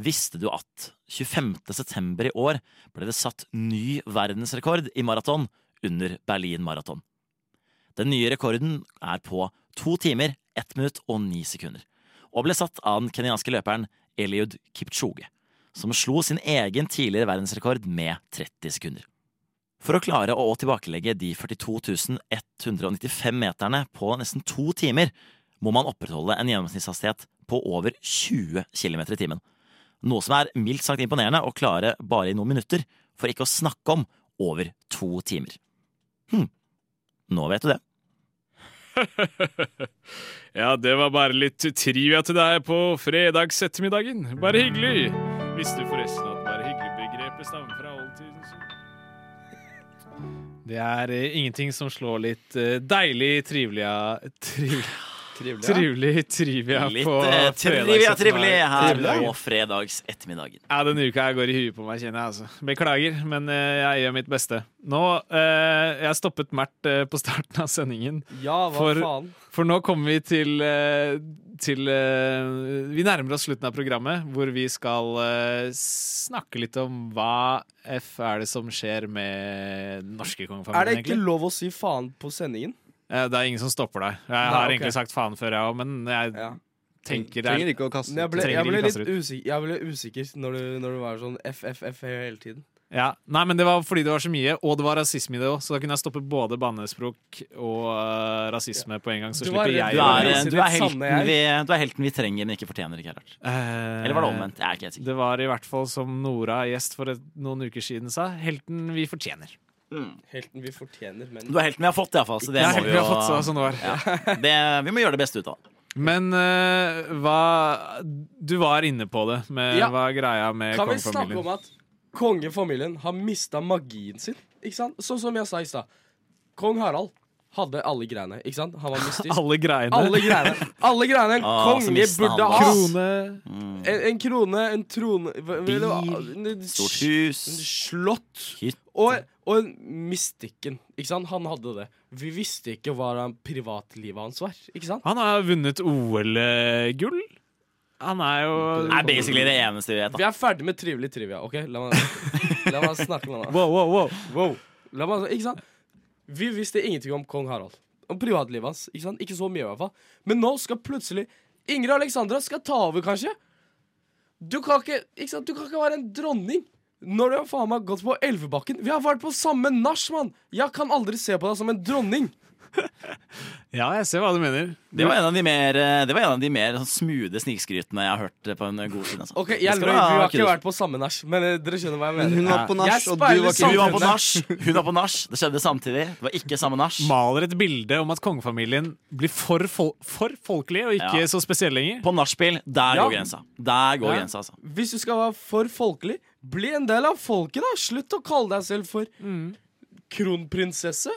Visste du at 25. september i år ble det satt ny verdensrekord i maraton under Berlin Maraton? Den nye rekorden er på to timer, ett minutt og ni sekunder, og ble satt av den kenyanske løperen Eliud Kipchoge, som slo sin egen tidligere verdensrekord med 30 sekunder. For å klare å tilbakelegge de 42 195 meterne på nesten to timer, må man opprettholde en gjennomsnittshastighet på over 20 km i timen. Noe som er mildt sagt imponerende å klare bare i noen minutter, for ikke å snakke om over to timer. Hm, nå vet du det. Ja, det var bare litt trivia til deg på fredagsettermiddagen. Bare hyggelig. Visste du forresten at bare hyggelig-begrepet stammer fra oldtidens Det er eh, ingenting som slår litt eh, deilig trivelia trivelig, Trivelig. trivelig trivia Litt på eh, trivelig, trivelig her Trivelig. på fredags ettermiddagen. Ja, denne uka her går i huet på meg, kjenner jeg. altså. Beklager, men eh, jeg gjør mitt beste. Nå eh, Jeg stoppet Mert eh, på starten av sendingen. Ja, hva For- faen? For nå kommer vi til, til eh, Vi nærmer oss slutten av programmet, hvor vi skal eh, snakke litt om hva F er det som skjer med den norske Er det ikke egentlig. lov å si faen på sendingen? Eh, Det er ingen som stopper deg. Jeg Nei, har egentlig sagt faen før, jeg òg, men jeg Ja. tenker det Trenger er ikke å kaste ut. jeg ble, jeg ble litt usikker, jeg ble usikker når, du, når du var sånn FFF hele tiden. ja. Nei, men det var fordi det var så mye, og det var rasisme i det òg, så da kunne jeg stoppe både bannespråk og uh, rasisme på en gang. Så Du slipper jeg Du å er, du, er helten vi, du er helten vi trenger, men ikke fortjener, Gerhard. Eh, Eller var det omvendt? Jeg er ikke helt sikker. Det var i hvert fall som Nora, gjest for et, noen uker siden, sa. Helten vi fortjener. Helten vi fortjener, men Du er helten vi har fått, iallfall. Så det Ja, må helten vi fått, så, sånn ja, det, vi må gjøre det beste ut av det. Men uh, hva Du var inne på det, med Ja. hva greia med Kan vi snakke om at kongefamilien har mista magien sin? Ikke sant? Sånn som jeg sa i stad. Kong Harald hadde alle greiene. Ikke sant? Han var mystisk. Alle greiene. Alle greiene. Alle greiene en Ah, konge burde ha. Krone. En, en krone, en trone Bil, en- en- Stort en hus, Slott. hytte Og, og en mystikken. Ikke sant? Han hadde det. Vi visste ikke hva han- privatlivet hans var. Ikke sant? Han har vunnet OL-gull. Han er jo er basically det eneste vi vet. Vi er ferdig med trivelig trivia. ok? La meg, la meg snakke med ham. Wow, wow, wow. Wow. La meg, ikke sant? Vi visste ingenting om kong Harald. Om privatlivet hans. Ikke sant? Ikke så mye, i hvert fall. Men nå skal plutselig Ingrid Alexandra skal ta over, kanskje. Du kan ikke, ikke sant? Du kan ikke være en dronning når du har faen meg gått på Elvebakken. Vi har vært på samme nach, mann! Jeg kan aldri se på deg som en dronning. Ja, jeg ser hva du mener. Det var en av de mer, eh, det var en av de mer sånn smoothe snikskrytene jeg har hørt på en god stund. Altså. Ok, jeg løy, Vi har ikke vært på samme nach, men eh, dere skjønner hva jeg mener. hun var på nach, og du var ikke Hun var på nach. Hun var på nach. Det skjedde samtidig. Det var ikke samme nach. Maler et bilde om at kongefamilien blir for, fol for folkelig og ikke Ja. så spesiell lenger. På nachspiel, der Ja. går grensa. Der går Ja. grensa, altså. Hvis du skal være for folkelig, bli en del av folket, da. Slutt å kalle deg selv for kronprinsesse.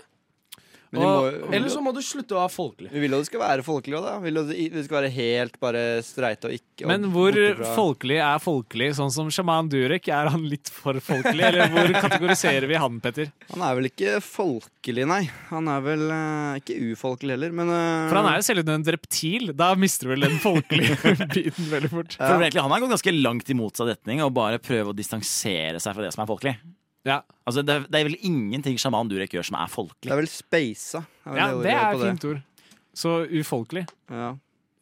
Men Og- må, Eller så må du slutte å være folkelig. vi vil jo det skal være folkelig òg, da. Vi vil jo det skal være helt bare streite og ikke og Men hvor folkelig er folkelig? Sånn som sjaman Durek, er han litt for folkelig? Eller hvor kategoriserer vi han, Petter? Han er vel ikke folkelig, nei. Han er vel uh, ikke ufolkelig heller, men uh, For han er jo selvutnevnt reptil. Da mister du vel den folkelige biten veldig fort. For egentlig, Han har gått ganske langt i motsatt retning og bare prøve å distansere seg fra det som er folkelig. Ja, Altså, det, er, det er vel ingenting sjaman Durek gjør som er folkelig. Det er vel speisa. er vel ja det er et fint ord. Så ufolkelig. Ja.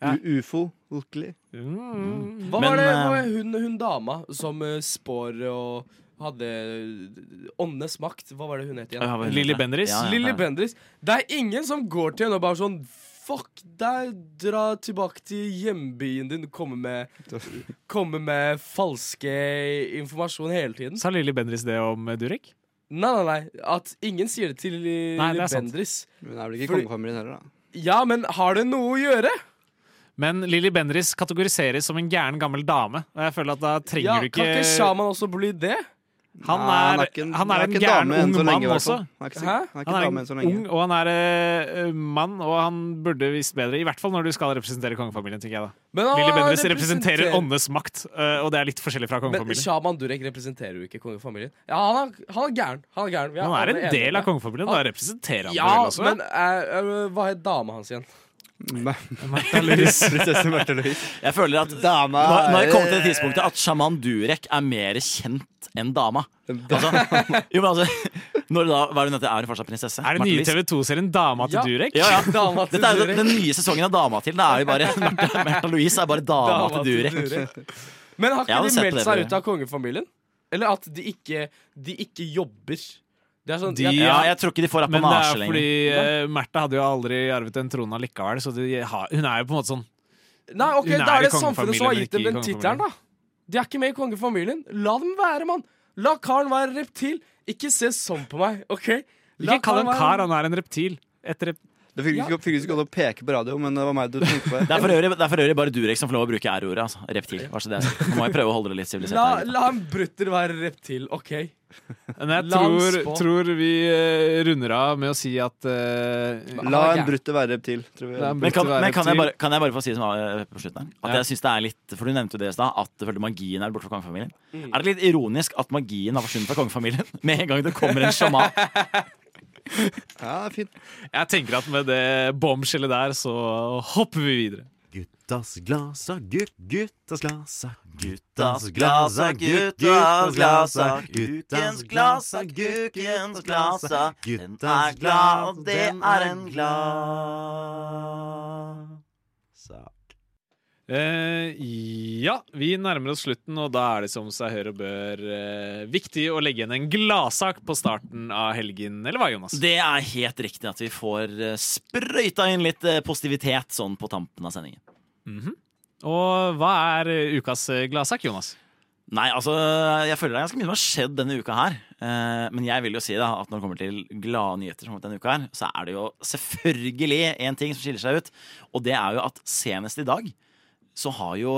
Ja. Ufo-folkelig. Mm. Hva Men, var det eh, hva hun, hun dama som uh, spår og hadde eh, åndenes makt? Hva var det hun het igjen? Lilly? Bendriss? Ja, ja, Lilly ja. Bendriss. Det er ingen som går til henne og bare sånn Fuck deg, dra tilbake til hjembyen din. Komme med, komme med falske informasjon hele tiden. Sa Lilly Bendriss det om Durek? Nei, nei, nei. At ingen sier det til Lilly Nei, det er. Bendriss. Men det er vel ikke Fordi- kongefamilien heller, da. Ja, men har det noe å gjøre? Men Lilly Bendriss kategoriseres som en gæren gammel dame. Og jeg føler at da trenger Ja, du ikke Kan ikke shaman også bli det? Han Nei, er, ikke han er en gæren ung mann også. Han er er er lenge. ung, og han er uh, mann, og han burde visst bedre. I hvert fall når du skal representere kongefamilien, tenker jeg da. Men han Lilly Bendriss representerer- representerer åndenes makt, uh, og det er litt forskjellig fra Men. Shaman Durek representerer jo ikke kongefamilien. Ja, han er, han er gæren. Han er, gæren. Ja, Han er en del av kongefamilien, da representerer han Ja, det også? men eh, eh, hva het dama hans igjen? Prinsesse Märtha Louise. Jeg føler at Dama nå, nå har jeg kommet til det tidspunktet at sjaman Durek er mer kjent enn dama. Altså, jo, men altså når da, Hva er det hun heter? Er hun fortsatt prinsesse? Er det nye TV 2-serien Dama til Ja. Durek? Ja, ja. Dama til Dette er jo Durek. den nye sesongen av Dama til. Da er jo bare Märtha Louise er bare dama, Dama til til Durek. Durek. Men har ikke de meldt seg ut av kongefamilien? Eller at de ikke, de ikke jobber? Det er sånn, De- Ja, jeg tror ikke de får apanasje lenger. Men det er fordi uh, Märtha hadde jo aldri arvet en trone allikevel, så de har, hun er jo på en måte sånn Nei, ok, Da er det samfunnet som har gitt dem den tittelen, da. De er ikke med i kongefamilien. La dem være, mann. La karen være reptil. Ikke se sånn på meg, OK? La Ikke kall en ham kar, han er en reptil. Et rep Det fikk ikke, fikk ikke å peke på radio, men det var meg du tenkte på. Det er for øvrig, det er for øvrig bare Durek som får lov å bruke R-ordet. Altså. Reptil. Bare så det. Nå må jeg prøve å holde det litt sivilisert. La, la en brutter være reptil, OK? Men jeg tror, tror vi eh, runder av med å si at uh, La en brutte være reptil, tror vi. Men, kan, men kan, jeg bare, kan jeg bare få si det som var eh, på slutten her? At Ja. jeg synes det er litt For du nevnte jo det i stad, at du følte magien er borte fra kongefamilien. Mm. Er det litt ironisk at magien har forsvunnet fra kongefamilien med en gang det kommer en sjaman? Ja, det er fint. Jeg tenker at med det bombskjellet der, så hopper vi videre. Guttas glasa, gutt, guttas glasa, Guttas glasa, guttas glasa, Guttens glasa, gukkens glasa. Den er glad, det er en glad sak. Eh, ja, vi nærmer oss slutten, og da er det som seg hør og bør uh, viktig å legge igjen en gladsak på starten av helgen, eller hva, Jonas? Det er helt riktig at vi får eh, sprøyta inn litt positivitet sånn på tampen av sendingen. Og hva er ukas gladsak, Jonas? Nei, altså, jeg føler det er ganske mye som har skjedd denne uka her. Eh, men jeg vil jo si da at når det kommer til glade nyheter som denne uka her, så er det jo selvfølgelig en ting som skiller seg ut. Og det er jo at senest i dag så har jo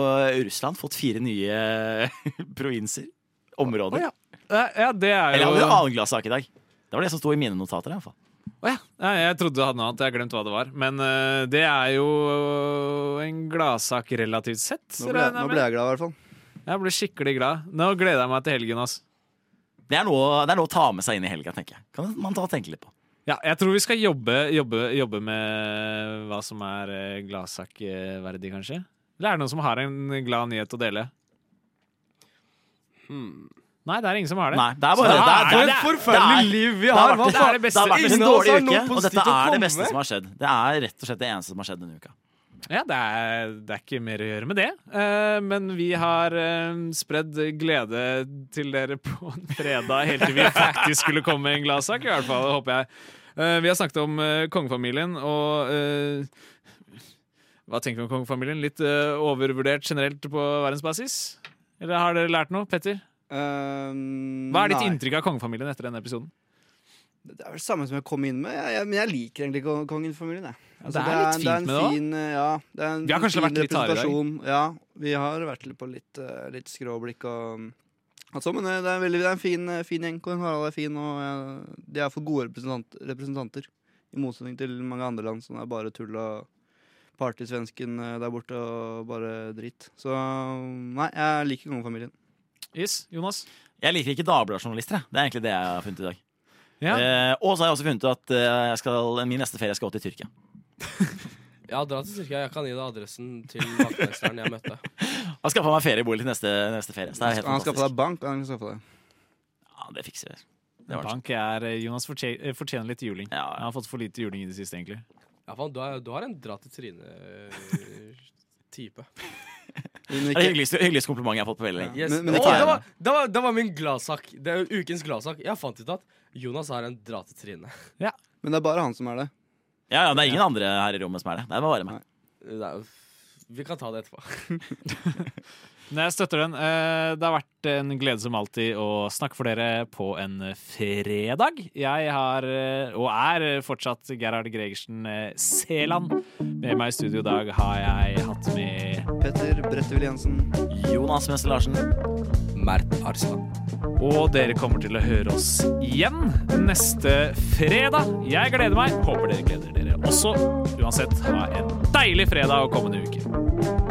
Russland fått fire nye provinser. Områder. Oh, ja. Eh, ja, det er jo Eller hadde du en annen gladsak i dag? Det var det som sto i mine notater. i hvert fall. Oh, ja. Jeg trodde du hadde noe annet, jeg glemte glemt hva det var. Men uh, det er jo en gladsak relativt sett. Nå ble, nå ble jeg glad, i hvert fall. Jeg ble skikkelig glad. Nå gleder jeg meg til helgen. ass. Det er, noe, det er noe å ta med seg inn i helga, tenker jeg. Kan man ta og tenke litt på. Ja, jeg tror vi skal jobbe, jobbe, jobbe med hva som er eh, gladsakverdig, kanskje. Eller er det noen som har en glad nyhet å dele? Nei, det er ingen som har det. Nei, det er bare det. er- er det er- det- Forferdelig liv vi har! Det er det beste. Det har vært en dårlig uke, og dette er det beste som har skjedd. Det er rett og slett det eneste som har skjedd denne uka. Ja, det er, det er ikke mer å gjøre med det. Uh, men vi har uh, spredd glede til dere på en fredag helt til vi faktisk skulle komme med en gladsak, i hvert fall, håper jeg. Uh, vi har snakket om kongefamilien, og eh, Hva tenker vi om kongefamilien? Litt uh, overvurdert generelt på verdensbasis? Eller har dere lært noe, Petter? Um, Hva er ditt nei. inntrykk av kongefamilien etter denne episoden? Det er vel det samme som jeg kom inn med. Jeg, jeg, men jeg liker egentlig kon- kongen-familien. jeg. Altså, det er litt det er fint en med det fin, Ja, det er en Vi har kanskje vært litt harde i dag. Ja, vi har vært litt på litt, uh, litt skråblikk og altså, Men eh, det er, veldig, det er en fin, fin gjeng. Kong Harald er fin, og jeg, de er for gode representant, representanter. I motsetning til mange andre land som er bare tull og partysvensken eh, der borte og bare dritt. Så nei, jeg liker kongefamilien. Is, Jonas? Jeg liker ikke dagbladjournalister. Det er egentlig det jeg har funnet i dag. Ja. Eh, og så har jeg også funnet ut at eh, jeg skal, min neste ferie skal gå til Tyrkia. Ja, dra til Tyrkia. Jeg kan gi deg adressen til vaktmesteren jeg møtte. Han skal skaffa meg feriebolig til neste, neste ferie. Så det er helt Han skal få deg bank, han skal få deg. Ja, det fikser vi. Det Bank er eh, Jonas eh, fortjener litt juling. Ja, Han har fått for lite juling i det siste, egentlig. Ja, faen, du, er, du har en dra til Trine-type. Det er det hyggeligste, hyggeligste komplimentet jeg har fått på veldig lenge. Yes. Men- men Å, ikke det, var, det, var, det var min gladsak. Det er ukens gladsak. Jeg fant ut at Jonas har en dra til Trine. men det er bare han som er det. Ja, ja, Det er ingen andre her i rommet som er det. Det er bare meg. Det er, vi kan ta det etterpå. Nei, jeg støtter den. Eh, Det har vært en glede som alltid å snakke for dere på en fredag. Jeg har, eh, og er fortsatt Gerhard Gregersen eh, Seland. Med meg i studio i dag har jeg hatt med Petter Brettevill Jensen. Jonas Mester Larsen. Mert Arslan. Og dere kommer til å høre oss igjen neste fredag. Jeg gleder meg. Håper dere gleder dere også. Uansett, ha en deilig fredag og kommende uke.